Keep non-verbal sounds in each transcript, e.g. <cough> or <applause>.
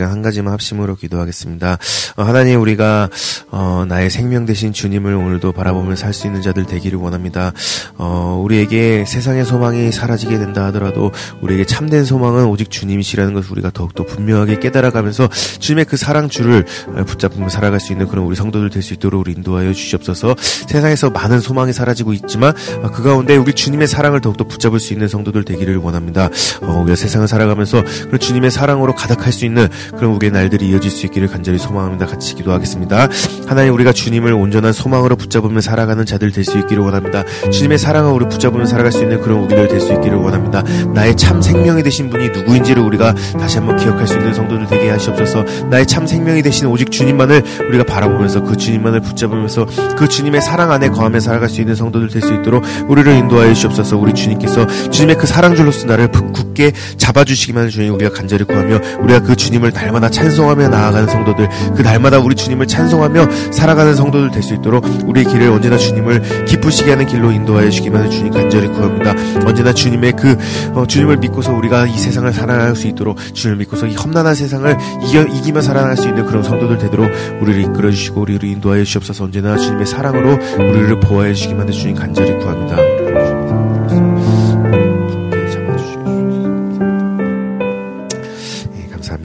한 가지만 합심으로 기도하겠습니다. 어, 하나님 우리가 어, 나의 생명 대신 주님을 오늘도 바라보며 살 수 있는 자들 되기를 원합니다. 어, 우리에게 세상의 소망이 사라지게 된다 하더라도 우리에게 참된 소망은 오직 주님이시라는 것을 우리가 더욱더 분명하게 깨달아가면서 주님의 그 사랑 주를 붙잡으며 살아갈 수 있는 그런 우리 성도들 될 수 있도록 우리 인도하여 주시옵소서. 세상에서 많은 소망이 사라지고 있지만 어, 그 가운데 우리 주님의 사랑을 더욱더 붙잡을 수 있는 성도들 되기를 원합니다. 어, 우리가 세상을 살아가면서 그런 주님의 사랑으로 가득할 수 있는 그런 우리의 날들이 이어질 수 있기를 간절히 소망합니다. 같이 기도하겠습니다. 하나님 우리가 주님을 온전한 소망으로 붙잡으며 살아가는 자들 될 수 있기를 원합니다. 주님의 사랑을 우리 붙잡으며 살아갈 수 있는 그런 우리들 될 수 있기를 원합니다. 나의 참 생명이 되신 분이 누구인지를 우리가 다시 한번 기억할 수 있는 성도들 되게 하시옵소서. 나의 참 생명이 되신 오직 주님만을 우리가 바라보면서 그 주님만을 붙잡으면서 그 주님의 사랑 안에 거하며 살아갈 수 있는 성도들 될 수 있도록 우리를 인도하여 주시옵소서. 우리 주님께서 주님의 그 사랑줄로서 나를 굳게 잡아주시기만 주님 우리가 간절히 구하며 우리가 그 주님을 날마다 찬송하며 나아가는 성도들 그 날마다 우리 주님을 찬송하며 살아가는 성도들 될 수 있도록 우리의 길을 언제나 주님을 기쁘시게 하는 길로 인도하여 주기만 주님 간절히 구합니다. 언제나 주님의 그 어, 주님을 믿고서 우리가 이 세상을 살아갈 수 있도록 주님을 믿고서 이 험난한 세상을 이겨, 이기며 살아갈 수 있는 그런 성도들 되도록 우리를 이끌어 주시고 우리를 인도하여 주시옵소서 언제나 주님의 사랑으로 우리를 보호해 주시기만 주님 간절히 구합니다.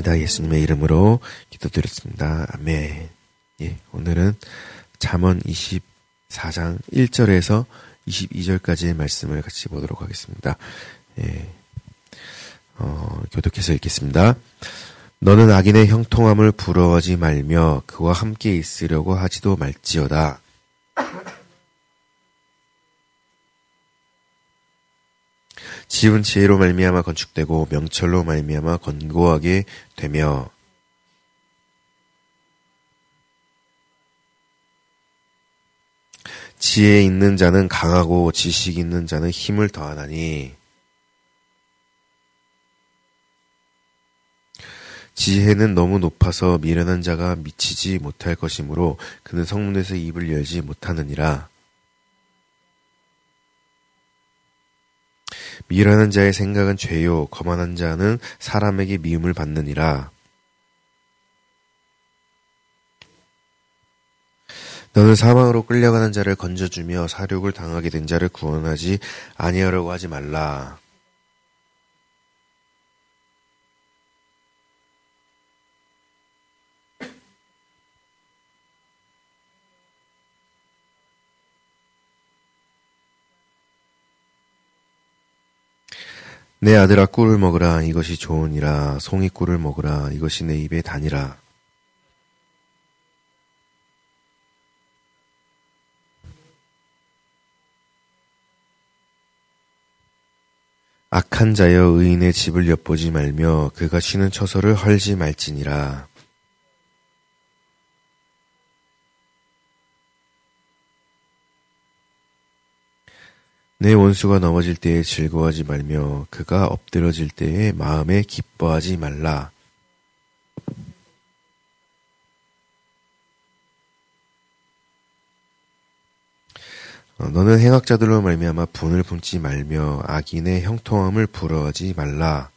감사합니다. 예수님의 이름으로 기도드렸습니다. 아멘. 예, 오늘은 잠언 24장 1절에서 22절까지의 말씀을 같이 보도록 하겠습니다. 예, 어, 교독해서 읽겠습니다. 너는 악인의 형통함을 부러워하지 말며 그와 함께 있으려고 하지도 말지어다. 집은 지혜로 말미암아 건축되고 명철로 말미암아 건고하게 되며 지혜 있는 자는 강하고 지식 있는 자는 힘을 더하나니 지혜는 너무 높아서 미련한 자가 미치지 못할 것이므로 그는 성문에서 입을 열지 못하느니라. 미련한 자의 생각은 죄요, 거만한 자는 사람에게 미움을 받느니라. 너는 사망으로 끌려가는 자를 건져주며 사륙을 당하게 된 자를 구원하지 아니하려고 하지 말라. 내 아들아 꿀을 먹으라. 이것이 좋으니라. 송이 꿀을 먹으라. 이것이 내 입에 다니라. 악한 자여 의인의 집을 엿보지 말며 그가 쉬는 처소를 헐지 말지니라 내 원수가 넘어질 때에 즐거워하지 말며 그가 엎드러질 때에 마음에 기뻐하지 말라. 어, 너는 행악자들로 말미암아 분을 품지 말며 악인의 형통함을 부러워하지 말라.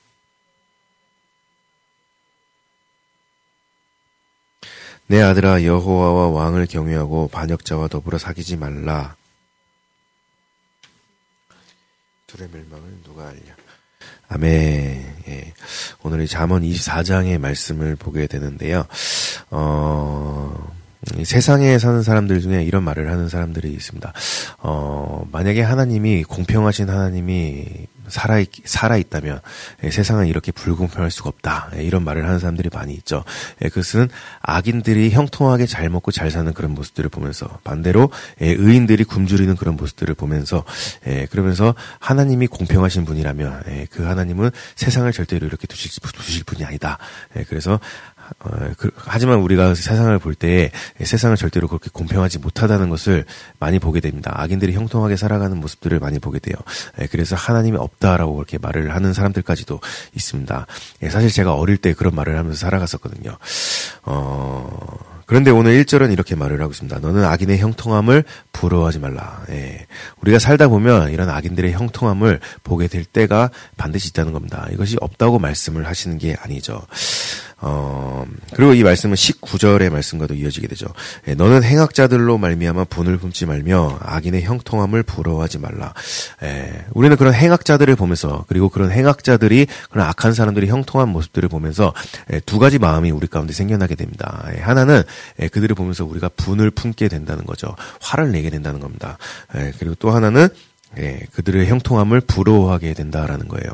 내 아들아 여호와와 왕을 경외하고 반역자와 더불어 사귀지 말라. 둘의 멸망을 누가 알냐. 아멘. 예. 오늘 이 잠언 24장의 말씀을 보게 되는데요. 어, 세상에 사는 사람들 중에 이런 말을 하는 사람들이 있습니다. 어, 만약에 하나님이 공평하신 하나님이 살아 살아 있다면 예, 세상은 이렇게 불공평할 수가 없다. 예, 이런 말을 하는 사람들이 많이 있죠. 예, 그것은 악인들이 형통하게 잘 먹고 잘 사는 그런 모습들을 보면서 반대로 의인들이 굶주리는 그런 모습들을 보면서 그러면서 하나님이 공평하신 분이라면 그 하나님은 세상을 절대로 이렇게 두실, 두실 분이 아니다. 그래서 하지만 우리가 세상을 볼 때 세상을 절대로 그렇게 공평하지 못하다는 것을 많이 보게 됩니다. 악인들이 형통하게 살아가는 모습들을 많이 보게 돼요. 예, 그래서 하나님이 없다라고 그렇게 말을 하는 사람들까지도 있습니다. 예, 사실 제가 어릴 때 그런 말을 하면서 살아갔었거든요. 어, 그런데 오늘 1절은 이렇게 말을 하고 있습니다. 너는 악인의 형통함을 부러워하지 말라. 예. 우리가 살다 보면 이런 악인들의 형통함을 보게 될 때가 반드시 있다는 겁니다. 이것이 없다고 말씀을 하시는 게 아니죠. 어, 그리고 이 말씀은 19절의 말씀과도 이어지게 되죠. 예, 너는 행악자들로 말미암아 분을 품지 말며 악인의 형통함을 부러워하지 말라. 예, 우리는 그런 행악자들을 보면서 그리고 그런 행악자들이 그런 악한 사람들이 형통한 모습들을 보면서 예, 두 가지 마음이 우리 가운데 생겨나게 됩니다. 예, 하나는 예, 그들을 보면서 우리가 분을 품게 된다는 거죠. 화를 내게 된다는 겁니다. 예, 그리고 또 하나는 예, 그들의 형통함을 부러워하게 된다라는 거예요.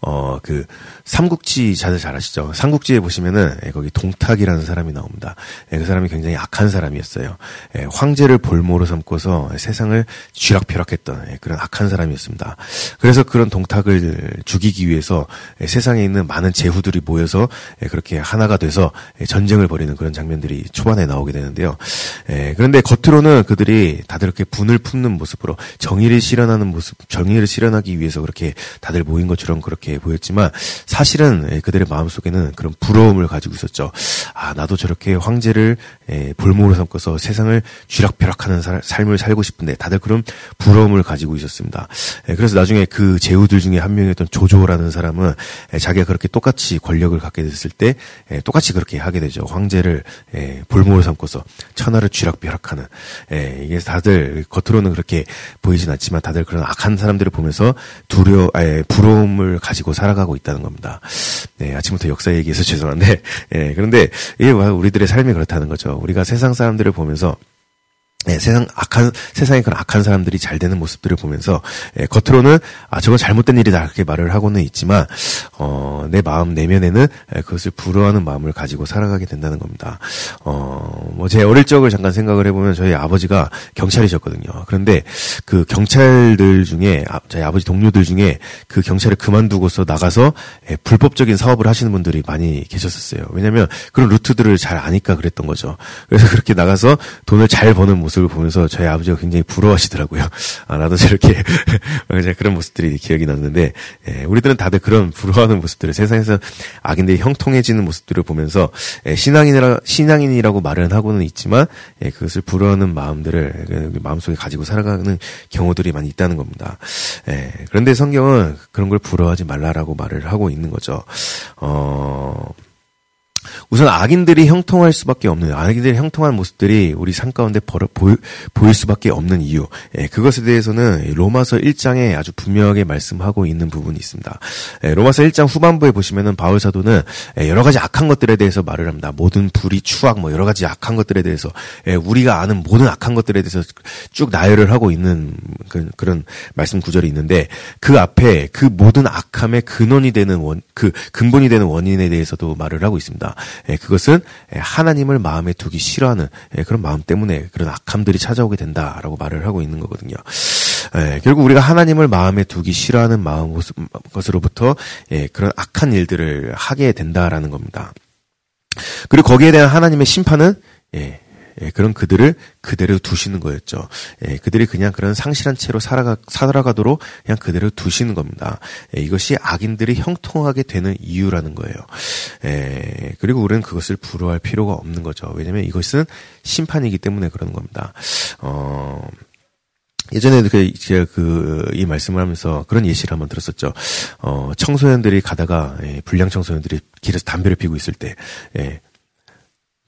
어, 그, 삼국지 자들 잘 아시죠? 삼국지에 보시면은, 예, 거기 동탁이라는 사람이 나옵니다. 예, 그 사람이 굉장히 악한 사람이었어요. 예, 황제를 볼모로 삼고서 세상을 쥐락펴락했던 예, 그런 악한 사람이었습니다. 그래서 그런 동탁을 죽이기 위해서 예, 세상에 있는 많은 제후들이 모여서 예, 그렇게 하나가 돼서 예, 전쟁을 벌이는 그런 장면들이 초반에 나오게 되는데요. 예, 그런데 겉으로는 그들이 다들 이렇게 분을 품는 모습으로 정의를 실현하는 모습, 정의를 실현하기 위해서 그렇게 다들 모인 것처럼 그렇게 보였지만 사실은 예, 그들의 마음속에는 그런 부러움을 가지고 있었죠. 아, 나도 저렇게 황제를 예, 볼모로 삼고서 세상을 쥐락펴락하는 삶을 살고 싶은데 다들 그런 부러움을 가지고 있었습니다. 예, 그래서 나중에 그 제후들 중에 한 명이었던 조조라는 사람은 자기가 그렇게 똑같이 권력을 갖게 됐을 때 똑같이 그렇게 하게 되죠. 황제를 볼모로 삼고서 천하를 쥐락펴락하는 이게 다들 겉으로는 그렇게 보이진 않지만 다들 그런 악한 사람들을 보면서 두려, 아, 부러움 을 가지고 살아가고 있다는 겁니다. 네, 아침부터 역사 얘기해서 죄송한데, 예, 그런데 이게 우리들의 삶이 그렇다는 거죠. 우리가 세상 사람들을 보면서 예, 세상 악한 세상에 그런 악한 사람들이 잘 되는 모습들을 보면서 예, 겉으로는 아 저건 잘못된 일이다 그렇게 말을 하고는 있지만 어, 내 마음 내면에는 예, 그것을 부러워하는 마음을 가지고 살아가게 된다는 겁니다. 어, 뭐 제 어릴 적을 잠깐 생각을 해보면 저희 아버지가 경찰이셨거든요. 그런데 그 경찰들 중에 아, 저희 아버지 동료들 중에 그 경찰을 그만두고서 나가서 예, 불법적인 사업을 하시는 분들이 많이 계셨었어요. 왜냐하면 그런 루트들을 잘 아니까 그랬던 거죠. 그래서 그렇게 나가서 돈을 잘 버는 모습 모습을 보면서 저희 아버지가 굉장히 부러워하시더라고요. <laughs> 아, 나도 저렇게, <laughs> 그런 모습들이 기억이 났는데, 예, 우리들은 다들 그런 부러워하는 모습들을 세상에서 악인들이 형통해지는 모습들을 보면서, 예, 신앙인이라, 신앙인이라고 말은 하고는 있지만, 예, 그것을 부러워하는 마음들을 그 마음속에 가지고 살아가는 경우들이 많이 있다는 겁니다. 예, 그런데 성경은 그런 걸 부러워하지 말라라고 말을 하고 있는 거죠. 어, 우선 악인들이 형통할 수밖에 없는 악인들이 형통한 모습들이 우리 삶 가운데 벌어, 보일, 보일 수밖에 없는 이유 예, 그것에 대해서는 로마서 1장에 아주 분명하게 말씀하고 있는 부분이 있습니다. 예, 로마서 1장 후반부에 보시면은 바울 사도는 예, 여러 가지 악한 것들에 대해서 말을 합니다. 모든 불의, 추악, 뭐 여러 가지 악한 것들에 대해서 예, 우리가 아는 모든 악한 것들에 대해서 쭉 나열을 하고 있는 그, 런 말씀 구절이 있는데 그 앞에 그 모든 악함의 근원이 되는 원, 그 근본이 되는 원인에 대해서도 말을 하고 있습니다. 예, 그것은 예, 하나님을 마음에 두기 싫어하는 예, 그런 마음 때문에 그런 악함들이 찾아오게 된다라고 말을 하고 있는 거거든요. 결국 우리가 하나님을 마음에 두기 싫어하는 마음 것으로부터 그런 악한 일들을 하게 된다라는 겁니다. 그리고 거기에 대한 하나님의 심판은 예, 그런 그들을 그대로 두시는 거였죠. 예, 그들이 그냥 그런 상실한 채로 살아가, 살아가도록 그냥 그대로 두시는 겁니다. 예, 이것이 악인들이 형통하게 되는 이유라는 거예요. 예, 그리고 우리는 그것을 부러워할 필요가 없는 거죠. 왜냐면 이것은 심판이기 때문에 그러는 겁니다. 어, 예전에 그, 제가 그, 이 말씀을 하면서 그런 예시를 한번 들었었죠. 어, 청소년들이 가다가, 예, 불량 청소년들이 길에서 담배를 피고 있을 때, 예,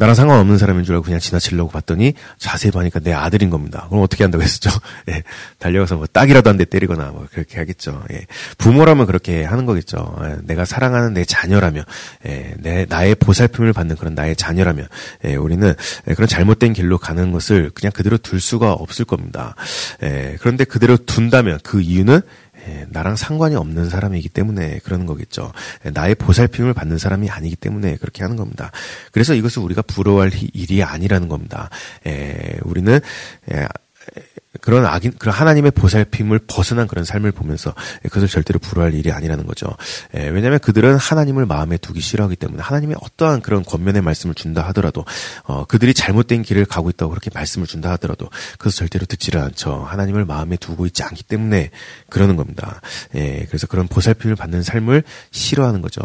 나랑 상관없는 사람인 줄 알고 그냥 지나치려고 봤더니 자세히 보니까 내 아들인 겁니다. 그럼 어떻게 한다고 했었죠? <laughs> 예, 달려가서 뭐 딱이라도 한 대 때리거나 뭐 그렇게 하겠죠. 예, 부모라면 그렇게 하는 거겠죠. 예, 내가 사랑하는 내 자녀라면, 예, 내 나의 보살핌을 받는 그런 나의 자녀라면, 예, 우리는 예, 그런 잘못된 길로 가는 것을 그냥 그대로 둘 수가 없을 겁니다. 예, 그런데 그대로 둔다면 그 이유는 예, 나랑 상관이 없는 사람이기 때문에 그러는 거겠죠. 예, 나의 보살핌을 받는 사람이 아니기 때문에 그렇게 하는 겁니다. 그래서 이것을 우리가 부러워할 일이 아니라는 겁니다. 예, 우리는 그런 악인, 그런 하나님의 보살핌을 벗어난 그런 삶을 보면서 그것을 절대로 불허할 일이 아니라는 거죠. 예, 왜냐하면 그들은 하나님을 마음에 두기 싫어하기 때문에 하나님의 어떠한 그런 권면의 말씀을 준다 하더라도 어, 그들이 잘못된 길을 가고 있다고 그렇게 말씀을 준다 하더라도 그것을 절대로 듣지를 않죠. 하나님을 마음에 두고 있지 않기 때문에 그러는 겁니다. 예, 그래서 그런 보살핌을 받는 삶을 싫어하는 거죠.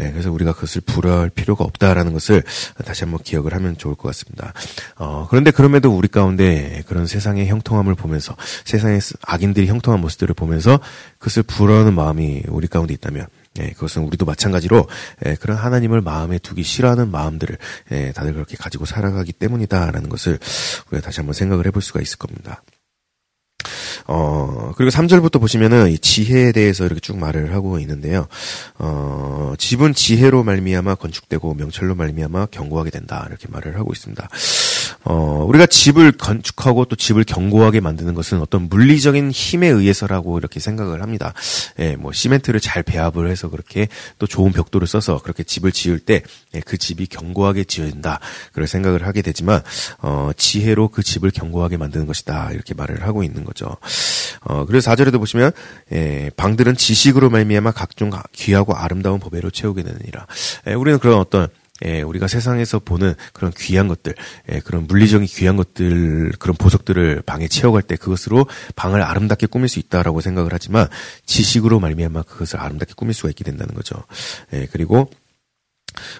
예, 그래서 우리가 그것을 불허할 필요가 없다라는 것을 다시 한번 기억을 하면 좋을 것 같습니다. 어, 그런데 그럼에도 우리 가운데 그런 세상 의 형통함 형통함을 보면서 세상의 악인들이 형통한 모습들을 보면서 그것을 부러워하는 마음이 우리 가운데 있다면 예, 그것은 우리도 마찬가지로 예, 그런 하나님을 마음에 두기 싫어하는 마음들을 예, 다들 그렇게 가지고 살아가기 때문이다라는 것을 우리가 다시 한번 생각을 해볼 수가 있을 겁니다. 어, 그리고 3절부터 보시면은 이 지혜에 대해서 이렇게 쭉 말을 하고 있는데요. 어, 집은 지혜로 말미암아 건축되고 명철로 말미암아 견고하게 된다. 이렇게 말을 하고 있습니다. 어, 우리가 집을 건축하고 또 집을 견고하게 만드는 것은 어떤 물리적인 힘에 의해서라고 이렇게 생각을 합니다. 예, 뭐 시멘트를 잘 배합을 해서 그렇게 또 좋은 벽돌을 써서 그렇게 집을 지을 때그 예, 집이 견고하게 지어진다. 그런 생각을 하게 되지만 어, 지혜로 그 집을 견고하게 만드는 것이다. 이렇게 말을 하고 있는 거죠. 어, 그래서 4절에도 보시면 예, 방들은 지식으로 말미암아 각종 귀하고 아름다운 법외로 채우게 되느니라. 예, 우리는 그런 어떤 예, 우리가 세상에서 보는 그런 귀한 것들, 예, 그런 물리적인 귀한 것들, 그런 보석들을 방에 채워갈 때 그것으로 방을 아름답게 꾸밀 수 있다라고 생각을 하지만 지식으로 말미암아 그것을 아름답게 꾸밀 수가 있게 된다는 거죠. 예, 그리고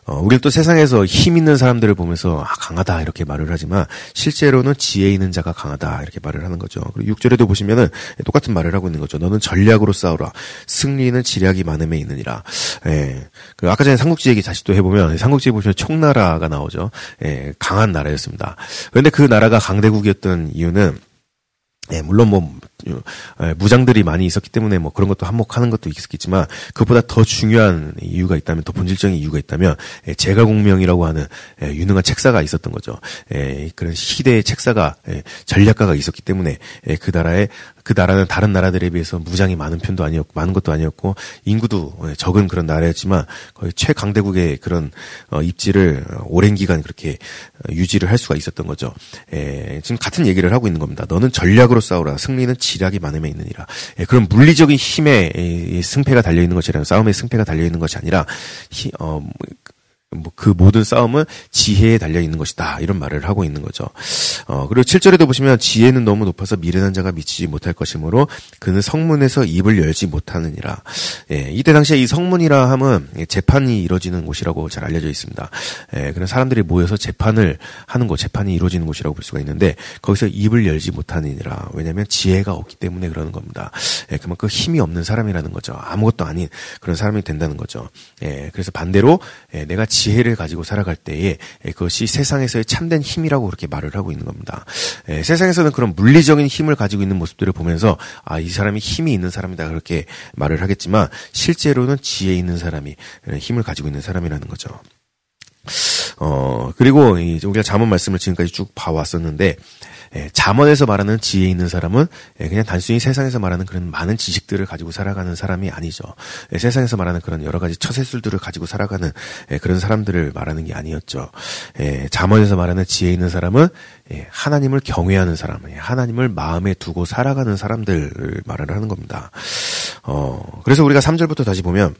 어, 우리는 또 세상에서 힘 있는 사람들을 보면서 아, 강하다 이렇게 말을 하지만 실제로는 지혜 있는 자가 강하다 이렇게 말을 하는 거죠. 그리고 6절에도 보시면은 똑같은 말을 하고 있는 거죠. 너는 전략으로 싸우라. 승리는 지략이 많음에 있느니라. 예. 그 아까 전에 삼국지 얘기 다시 또 해보면 삼국지에 보시면 총나라가 나오죠. 예, 강한 나라였습니다. 그런데 그 나라가 강대국이었던 이유는 예, 물론 뭐 예, 무장들이 많이 있었기 때문에 뭐 그런 것도 한몫하는 것도 있었겠지만 그보다 더 중요한 이유가 있다면 더 본질적인 이유가 있다면 예, 제가공명이라고 하는 예, 유능한 책사가 있었던 거죠. 그런 시대의 책사가 전략가가 있었기 때문에 그 나라의 그 나라는 다른 나라들에 비해서 무장이 많은 편도 아니었고 많은 것도 아니었고 인구도 적은 그런 나라였지만 거의 최강대국의 그런 어, 입지를 오랜 기간 그렇게 어, 유지를 할 수가 있었던 거죠. 에, 지금 같은 얘기를 하고 있는 겁니다. 너는 전략으로 싸우라. 승리는 지략이 많음에 있느니라. 에, 그런 물리적인 힘에 에, 승패가 달려 있는 것이라 싸움의 승패가 달려 있는 것이 아니라 히, 어, 뭐 그 모든 싸움은 지혜에 달려 있는 것이다. 이런 말을 하고 있는 거죠. 어, 그리고 7절에도 보시면 지혜는 너무 높아서 미련한 자가 미치지 못할 것이므로 그는 성문에서 입을 열지 못하느니라. 예, 이때 당시에 이 성문이라 함은 재판이 이루어지는 곳이라고 잘 알려져 있습니다. 예, 그런 사람들이 모여서 재판을 하는 곳, 재판이 이루어지는 곳이라고 볼 수가 있는데 거기서 입을 열지 못하느니라. 왜냐하면 지혜가 없기 때문에 그러는 겁니다. 예, 그만큼 힘이 없는 사람이라는 거죠. 아무것도 아닌 그런 사람이 된다는 거죠. 예, 그래서 반대로 예, 내가 지 지혜를 가지고 살아갈 때에 그것이 세상에서의 참된 힘이라고 그렇게 말을 하고 있는 겁니다. 예, 세상에서는 그런 물리적인 힘을 가지고 있는 모습들을 보면서 아, 이 사람이 힘이 있는 사람이다 그렇게 말을 하겠지만 실제로는 지혜 있는 사람이 예, 힘을 가지고 있는 사람이라는 거죠. 어, 그리고 우리가 자문 말씀을 지금까지 쭉 봐왔었는데 예, 잠언에서 말하는 지혜 있는 사람은 예, 그냥 단순히 세상에서 말하는 그런 많은 지식들을 가지고 살아가는 사람이 아니죠. 예, 세상에서 말하는 그런 여러 가지 처세술들을 가지고 살아가는 예, 그런 사람들을 말하는 게 아니었죠. 예, 잠언에서 말하는 지혜 있는 사람은 예, 하나님을 경외하는 사람, 예, 하나님을 마음에 두고 살아가는 사람들을 말을 하는 겁니다. 어, 그래서 우리가 3절부터 다시 보면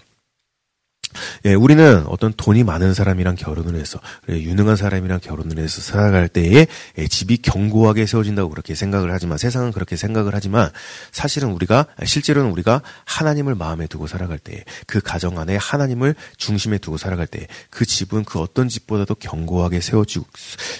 예, 우리는 어떤 돈이 많은 사람이랑 결혼을 해서 유능한 사람이랑 결혼을 해서 살아갈 때에 예, 집이 견고하게 세워진다고 그렇게 생각을 하지만 세상은 그렇게 생각을 하지만 사실은 우리가 실제로는 우리가 하나님을 마음에 두고 살아갈 때 그 가정 안에 하나님을 중심에 두고 살아갈 때 그 집은 그 어떤 집보다도 견고하게 세워주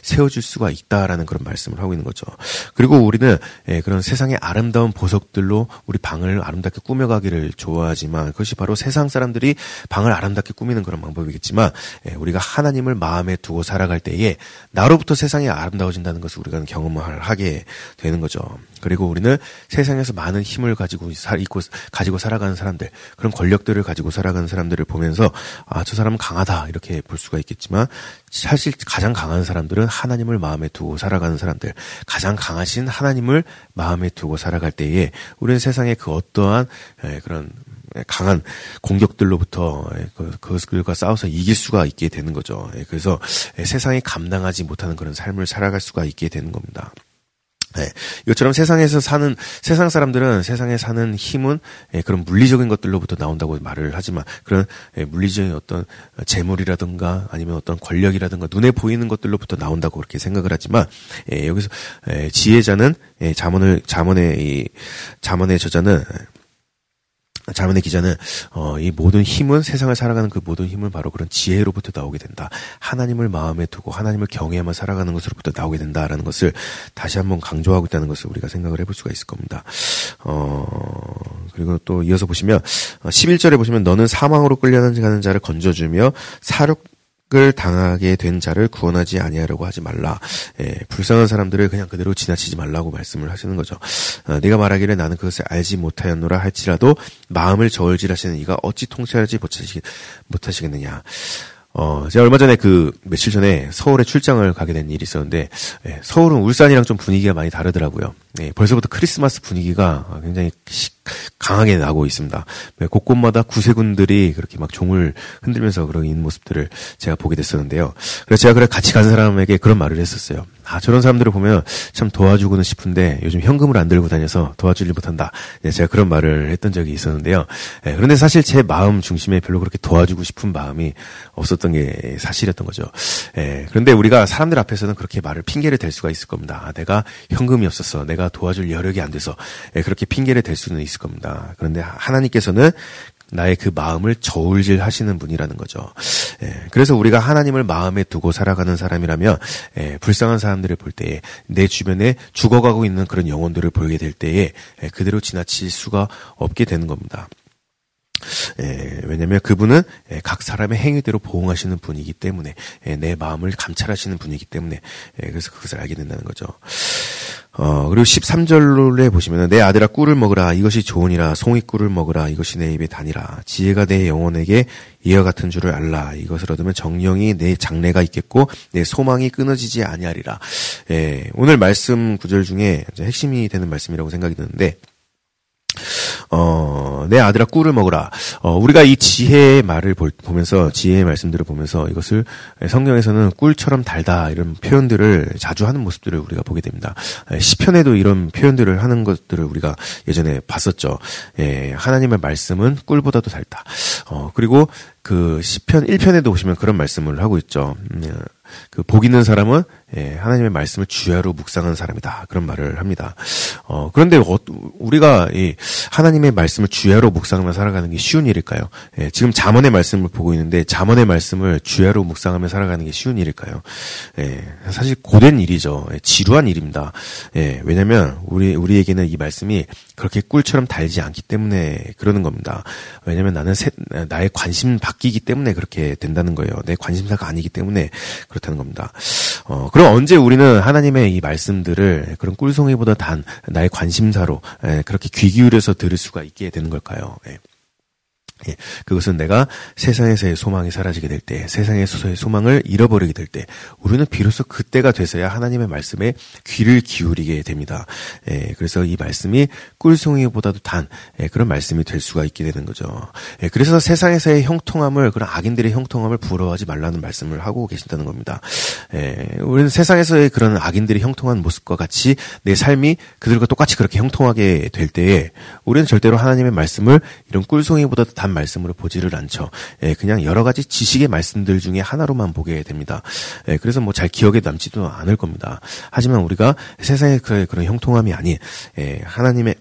세워질 수가 있다라는 그런 말씀을 하고 있는 거죠. 그리고 우리는 예, 그런 세상의 아름다운 보석들로 우리 방을 아름답게 꾸며가기를 좋아하지만 그것이 바로 세상 사람들이 방을 아름답게 꾸미는 그런 방법이겠지만 예, 우리가 하나님을 마음에 두고 살아갈 때에 나로부터 세상이 아름다워진다는 것을 우리가 경험을 하게 되는 거죠. 그리고 우리는 세상에서 많은 힘을 가지고 살 있고 가지고 살아가는 사람들, 그런 권력들을 가지고 살아가는 사람들을 보면서 아, 저 사람은 강하다 이렇게 볼 수가 있겠지만 사실 가장 강한 사람들은 하나님을 마음에 두고 살아가는 사람들, 가장 강하신 하나님을 마음에 두고 살아갈 때에 우리는 세상에 그 어떠한 예, 그런 예, 강한 공격들로부터 예, 그, 그것들과 싸워서 이길 수가 있게 되는 거죠. 예, 그래서 세상이 감당하지 못하는 그런 삶을 살아갈 수가 있게 되는 겁니다. 네. 이것처럼 세상에서 사는 세상 사람들은 세상에 사는 힘은 예, 그런 물리적인 것들로부터 나온다고 말을 하지만 그런 예, 물리적인 어떤 재물이라든가 아니면 어떤 권력이라든가 눈에 보이는 것들로부터 나온다고 그렇게 생각을 하지만 예, 여기서 예, 지혜자는 예, 자문을 자문의 이 자문의 저자는 자문의 기자는 어, 이 모든 힘은 세상을 살아가는 그 모든 힘은 바로 그런 지혜로부터 나오게 된다. 하나님을 마음에 두고 하나님을 경외하며 살아가는 것으로부터 나오게 된다라는 것을 다시 한번 강조하고 있다는 것을 우리가 생각을 해볼 수가 있을 겁니다. 어, 그리고 또 이어서 보시면 11절에 어, 보시면 너는 사망으로 끌려가는 자를 건져주며 사륙 을 당하게 된 자를 구원하지 아니하려고 하지 말라. 예, 불쌍한 사람들을 그냥 그대로 지나치지 말라고 말씀을 하시는 거죠. 어, 네가 말하기를 나는 그것을 알지 못하였노라 할지라도 마음을 저울질하시는 이가 어찌 통치하지 못하시겠느냐. 어, 제가 얼마 전에 그, 며칠 전에 서울에 출장을 가게 된 일이 있었는데, 예, 서울은 울산이랑 좀 분위기가 많이 다르더라고요. 예, 벌써부터 크리스마스 분위기가 굉장히 강하게 나고 있습니다. 예, 곳곳마다 구세군들이 그렇게 막 종을 흔들면서 그런 모습들을 제가 보게 됐었는데요. 그래서 제가 그래 같이 간 사람에게 그런 말을 했었어요. 아, 저런 사람들을 보면 참 도와주고는 싶은데 요즘 현금을 안 들고 다녀서 도와주지 못한다. 네, 제가 그런 말을 했던 적이 있었는데요. 네, 그런데 사실 제 마음 중심에 별로 그렇게 도와주고 싶은 마음이 없었 던 게 사실이었던 거죠. 네, 그런데 우리가 사람들 앞에서는 그렇게 말을 핑계를 댈 수가 있을 겁니다. 아, 내가 현금이 없었어. 내가 도와줄 여력이 안 돼서 그렇게 핑계를 댈 수는 있을 겁니다. 그런데 하나님께서는 나의 그 마음을 저울질 하시는 분이라는 거죠. 예, 그래서 우리가 하나님을 마음에 두고 살아가는 사람이라면 예, 불쌍한 사람들을 볼 때에 내 주변에 죽어가고 있는 그런 영혼들을 보게 될 때에 예, 그대로 지나칠 수가 없게 되는 겁니다. 예, 왜냐하면 그분은 예, 각 사람의 행위대로 보응하시는 분이기 때문에 예, 내 마음을 감찰하시는 분이기 때문에 예, 그래서 그것을 알게 된다는 거죠. 어, 그리고 13절에 보시면 내 아들아 꿀을 먹으라. 이것이 좋으니라. 송이 꿀을 먹으라. 이것이 내 입에 다니라. 지혜가 내 영혼에게 이와 같은 줄을 알라. 이것을 얻으면 정령이 내 장래가 있겠고 내 소망이 끊어지지 아니하리라. 예, 오늘 말씀 구절 중에 핵심이 되는 말씀이라고 생각이 드는데 어, 내 아들아 꿀을 먹으라. 어, 우리가 이 지혜의 말을 볼, 보면서, 지혜의 말씀들을 보면서 이것을 성경에서는 꿀처럼 달다 이런 표현들을 자주 하는 모습들을 우리가 보게 됩니다. 시편에도 이런 표현들을 하는 것들을 우리가 예전에 봤었죠. 예, 하나님의 말씀은 꿀보다도 달다. 어, 그리고 그 시편 1편에도 보시면 그런 말씀을 하고 있죠. 음, 그복 있는 사람은 예, 하나님의 말씀을 주야로 묵상한 사람이다 그런 말을 합니다. 어, 그런데 어, 우리가 이 하나님의 말씀을 주야로 묵상하며 살아가는 게 쉬운 일일까요? 예, 지금 잠언의 말씀을 보고 있는데 잠언의 말씀을 주야로 묵상하며 살아가는 게 쉬운 일일까요? 예, 사실 고된 일이죠. 예, 지루한 일입니다. 예, 왜냐하면 우리 우리에게는 이 말씀이 그렇게 꿀처럼 달지 않기 때문에 그러는 겁니다. 왜냐하면 나는 새, 나의 관심 바뀌기 때문에 그렇게 된다는 거예요. 내 관심사가 아니기 때문에 그렇다는 겁니다. 어, 그럼 언제 우리는 하나님의 이 말씀들을 그런 꿀송이보다 단 나의 관심사로 예, 그렇게 귀 기울여서 들을 수가 있게 되는 걸까요? 예. 예, 그것은 내가 세상에서의 소망이 사라지게 될 때, 세상에서의 소망을 잃어버리게 될 때, 우리는 비로소 그때가 돼서야 하나님의 말씀에 귀를 기울이게 됩니다. 예, 그래서 이 말씀이 꿀송이보다도 단 예, 그런 말씀이 될 수가 있게 되는 거죠. 예, 그래서 세상에서의 형통함을 그런 악인들의 형통함을 부러워하지 말라는 말씀을 하고 계신다는 겁니다. 예, 우리는 세상에서의 그런 악인들의 형통한 모습과 같이 내 삶이 그들과 똑같이 그렇게 형통하게 될 때에 우리는 절대로 하나님의 말씀을 이런 꿀송이보다도 단 말씀으로 보지를 않죠. 예, 그냥 여러 가지 지식의 말씀들 중에 하나로만 보게 됩니다. 예, 그래서 뭐 잘 기억에 남지도 않을 겁니다. 하지만 우리가 세상의 그, 그런 형통함이 아닌 예, 하나님의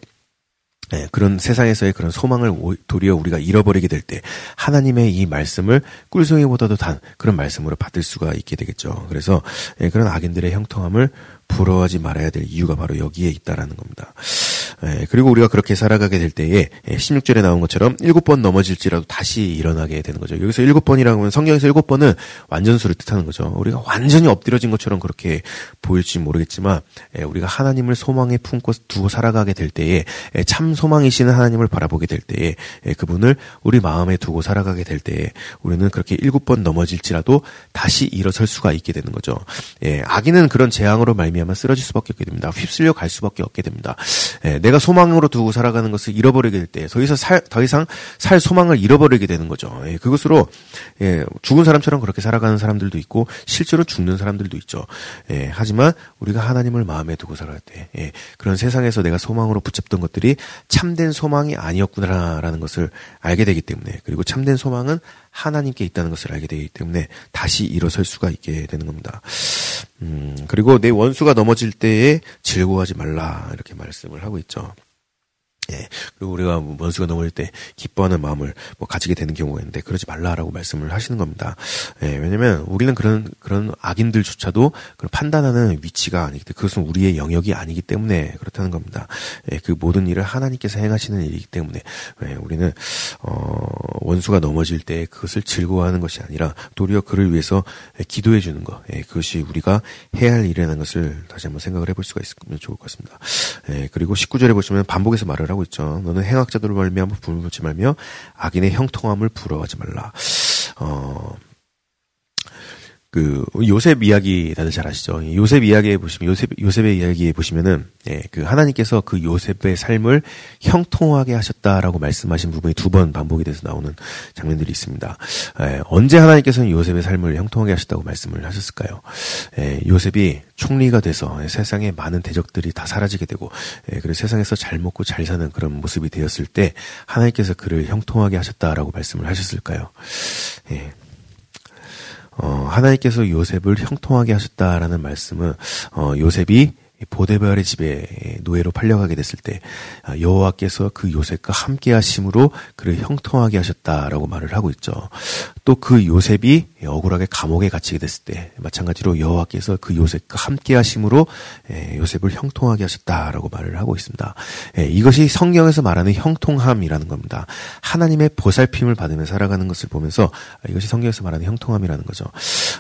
네, 그런 세상에서의 그런 소망을 도리어 우리가 잃어버리게 될 때 하나님의 이 말씀을 꿀송이보다도 단 그런 말씀으로 받을 수가 있게 되겠죠. 그래서 예, 그런 악인들의 형통함을 부러워하지 말아야 될 이유가 바로 여기에 있다라는 겁니다. 예, 그리고 우리가 그렇게 살아가게 될 때에 16절에 예, 나온 것처럼 일곱 번 넘어질지라도 다시 일어나게 되는 거죠. 여기서 일곱 번이라고 하면 성경에서 일곱 번은 완전수를 뜻하는 거죠. 우리가 완전히 엎드려진 것처럼 그렇게 보일지 모르겠지만 예, 우리가 하나님을 소망에 품고 두고 살아가게 될 때에 참 소망이시는 하나님을 바라보게 될 때에 그분을 우리 마음에 두고 살아가게 될 때에 우리는 그렇게 일곱 번 넘어질지라도 다시 일어설 수가 있게 되는 거죠. 악인은 그런 재앙으로 말미 암아 쓰러질 수밖에 없게 됩니다. 휩쓸려 갈 수밖에 없게 됩니다. 내가 소망으로 두고 살아가는 것을 잃어버리게 될 때, 더 이상 살, 더 이상 살 소망을 잃어버리게 되는 거죠. 예, 그것으로, 예, 죽은 사람처럼 그렇게 살아가는 사람들도 있고, 실제로 죽는 사람들도 있죠. 예, 하지만 우리가 하나님을 마음에 두고 살아갈 때, 예, 그런 세상에서 내가 소망으로 붙잡던 것들이 참된 소망이 아니었구나라는 것을 알게 되기 때문에, 그리고 참된 소망은 하나님께 있다는 것을 알게 되기 때문에 다시 일어설 수가 있게 되는 겁니다. 음, 그리고 내 원수가 넘어질 때에 즐거워하지 말라 이렇게 말씀을 하고 있죠. 예. 그리고 우리가 뭐 원수가 넘어질 때 기뻐하는 마음을 뭐 가지게 되는 경우가 있는데 그러지 말라라고 말씀을 하시는 겁니다. 예. 왜냐면 우리는 그런 그런 악인들조차도 그런 판단하는 위치가 아니기 때문에 그것은 우리의 영역이 아니기 때문에 그렇다는 겁니다. 예. 그 모든 일을 하나님께서 행하시는 일이기 때문에 예. 우리는 어 원수가 넘어질 때 그것을 즐거워하는 것이 아니라 도리어 그를 위해서 기도해 주는 것. 예. 그것이 우리가 해야 할 일이라는 것을 다시 한번 생각을 해볼 수가 있으면 좋을 것 같습니다. 예. 그리고 19절에 보시면 반복해서 말을 하고 있죠. 너는 행악자들을 말미암아 붙지 말며 악인의 형통함을 부러워하지 말라. 어, 그 요셉 이야기 다들 잘 아시죠? 요셉 이야기에 보시면 요셉 요셉의 이야기에 보시면은 예, 그 하나님께서 그 요셉의 삶을 형통하게 하셨다라고 말씀하신 부분이 두 번 반복이 돼서 나오는 장면들이 있습니다. 예, 언제 하나님께서는 요셉의 삶을 형통하게 하셨다고 말씀을 하셨을까요? 예, 요셉이 총리가 돼서 세상에 많은 대적들이 다 사라지게 되고 예, 그리고 세상에서 잘 먹고 잘 사는 그런 모습이 되었을 때 하나님께서 그를 형통하게 하셨다라고 말씀을 하셨을까요? 예. 어, 하나님께서 요셉을 형통하게 하셨다라는 말씀은 어, 요셉이 보데발의 집에 노예로 팔려가게 됐을 때 아, 여호와께서 그 요셉과 함께 하심으로 그를 형통하게 하셨다라고 말을 하고 있죠. 또 그 요셉이 억울하게 감옥에 갇히게 됐을 때 마찬가지로 여호와께서 그 요셉과 함께 하심으로 예, 요셉을 형통하게 하셨다라고 말을 하고 있습니다. 예, 이것이 성경에서 말하는 형통함이라는 겁니다. 하나님의 보살핌을 받으며 살아가는 것을 보면서 이것이 성경에서 말하는 형통함이라는 거죠.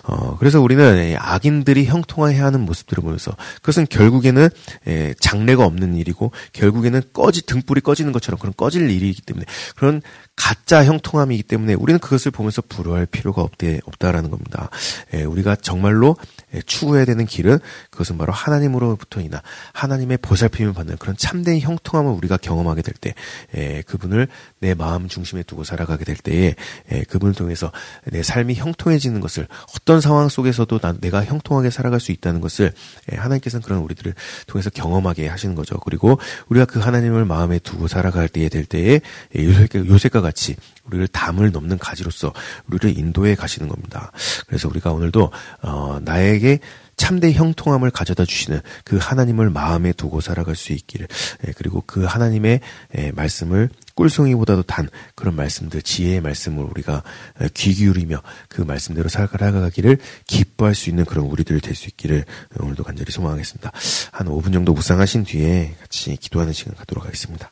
어, 그래서 우리는 악인들이 형통해야 하는 모습들을 보면서 그것은 결국 에는 예, 장래가 없는 일이고 결국에는 꺼지 등불이 꺼지는 것처럼 그런 꺼질 일이기 때문에 그런 가짜 형통함이기 때문에 우리는 그것을 보면서 불효할 필요가 없대, 없다라는 겁니다. 예, 우리가 정말로 예, 추구해야 되는 길은 그것은 바로 하나님으로부터이나 하나님의 보살핌을 받는 그런 참된 형통함을 우리가 경험하게 될 때, 예, 그분을 내 마음 중심에 두고 살아가게 될 때에 예, 그분을 통해서 내 삶이 형통해지는 것을 어떤 상황 속에서도 난 내가 형통하게 살아갈 수 있다는 것을 예, 하나님께서는 그런 우리 들을 통해서 경험하게 하시는 거죠. 그리고 우리가 그 하나님을 마음에 두고 살아갈 때에 될 때에 예, 요셉 과 같이 우리를 담을 넘는 가지로서 우리를 인도해 가시는 겁니다. 그래서 우리가 오늘도 어, 나에게 참된 형통함을 가져다 주시는 그 하나님을 마음에 두고 살아갈 수 있기를 예, 그리고 그 하나님의 예, 말씀을 꿀송이보다도 단 그런 말씀들 지혜의 말씀을 우리가 예, 귀 기울이며 그 말씀대로 살아가기를 기뻐할 수 있는 그런 우리들 될 수 있기를 오늘도 간절히 소망하겠습니다. 한 5분 정도 묵상하신 뒤에 같이 기도하는 시간 갖도록 하겠습니다.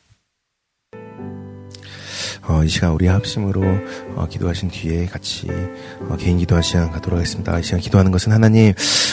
어, 이 시간 우리 합심으로 어, 기도하신 뒤에 같이 어, 개인 기도할 시간 갖도록 하겠습니다. 이 시간 기도하는 것은 하나님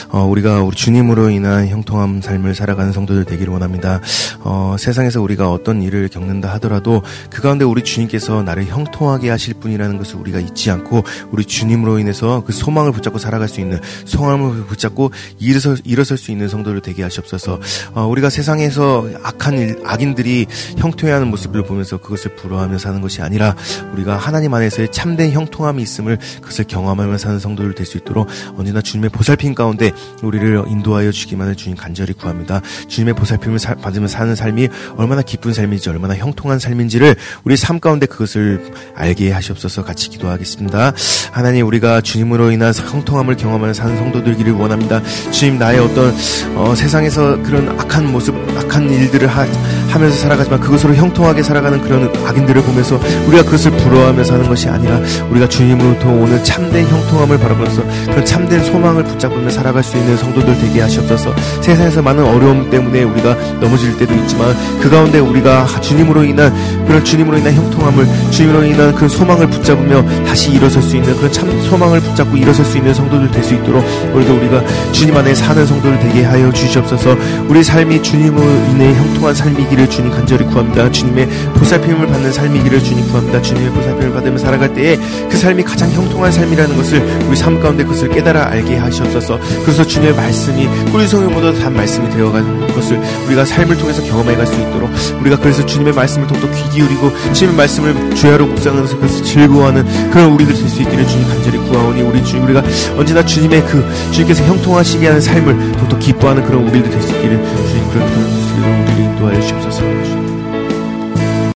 어, 우리가 우리 주님으로 인한 형통함 삶을 살아가는 성도들 되기를 원합니다. 어, 세상에서 우리가 어떤 일을 겪는다 하더라도 그 가운데 우리 주님께서 나를 형통하게 하실 분이라는 것을 우리가 잊지 않고 우리 주님으로 인해서 그 소망을 붙잡고 살아갈 수 있는 소망을 붙잡고 일어설, 일어설 수 있는 성도를 되게 하시옵소서. 어, 우리가 세상에서 악한 일, 악인들이 형통해하는 모습을 보면서 그것을 부러워하며 사는 것이 아니라 우리가 하나님 안에서의 참된 형통함이 있음을 그것을 경험하며 사는 성도들 될 수 있도록 언제나 주님의 보살핌 가운데 우리를 인도하여 주기만을 주님 간절히 구합니다. 주님의 보살핌을 사, 받으며 사는 삶이 얼마나 기쁜 삶인지 얼마나 형통한 삶인지를 우리 삶 가운데 그것을 알게 하시옵소서 같이 기도하겠습니다. 하나님 우리가 주님으로 인한 형통함을 경험하는 사는 성도들기를 원합니다. 주님 나의 어떤 어, 세상에서 그런 악한 모습, 악한 일들을 하, 하면서 살아가지만 그것으로 형통하게 살아가는 그런 악인들을 보면서 우리가 그것을 부러워하며 사는 것이 아니라 우리가 주님으로부터 오는 참된 형통함을 바라보면서 그런 참된 소망을 붙잡으며 살아갈 수 있는 성도들 되게 하시옵소서. 세상에서 많은 어려움 때문에 우리가 넘어질 때도 있지만 그 가운데 우리가 주님으로 인한 그런 주님으로 인한 형통함을 주님으로 인한 그 소망을 붙잡으며 다시 일어설 수 있는 그런 참 소망을 붙잡고 일어설 수 있는 성도들 될 수 있도록 우리도 우리가 주님 안에 사는 성도들 되게 하여 주시옵소서. 우리 삶이 주님으로 인해 형통한 삶이기 를 주님 간절히 구합니다. 주님의 보살핌을 받는 삶이기를 주님 구합니다. 주님의 보살핌을 받으며 살아갈 때에 그 삶이 가장 형통한 삶이라는 것을 우리 삶 가운데 그것을 깨달아 알게 하시옵소서. 그래서 주님의 말씀이 꿀성이보다 단 말씀이 되어가는 것을 우리가 삶을 통해서 경험해 갈 수 있도록 우리가 그래서 주님의 말씀을 더욱더 귀 기울이고 주님의 말씀을 주야로 묵상하면서 그것을 즐거워하는 그런 우리들 될 수 있기를 주님 간절히 구하오니 우리 주님 우리가 언제나 주님의 그 주님께서 형통하시게 하는 삶을 더욱더 기뻐하는 그런 우리들 될 수 있기를 주님 그런 우리를 인도하여 주옵소서. 就像你。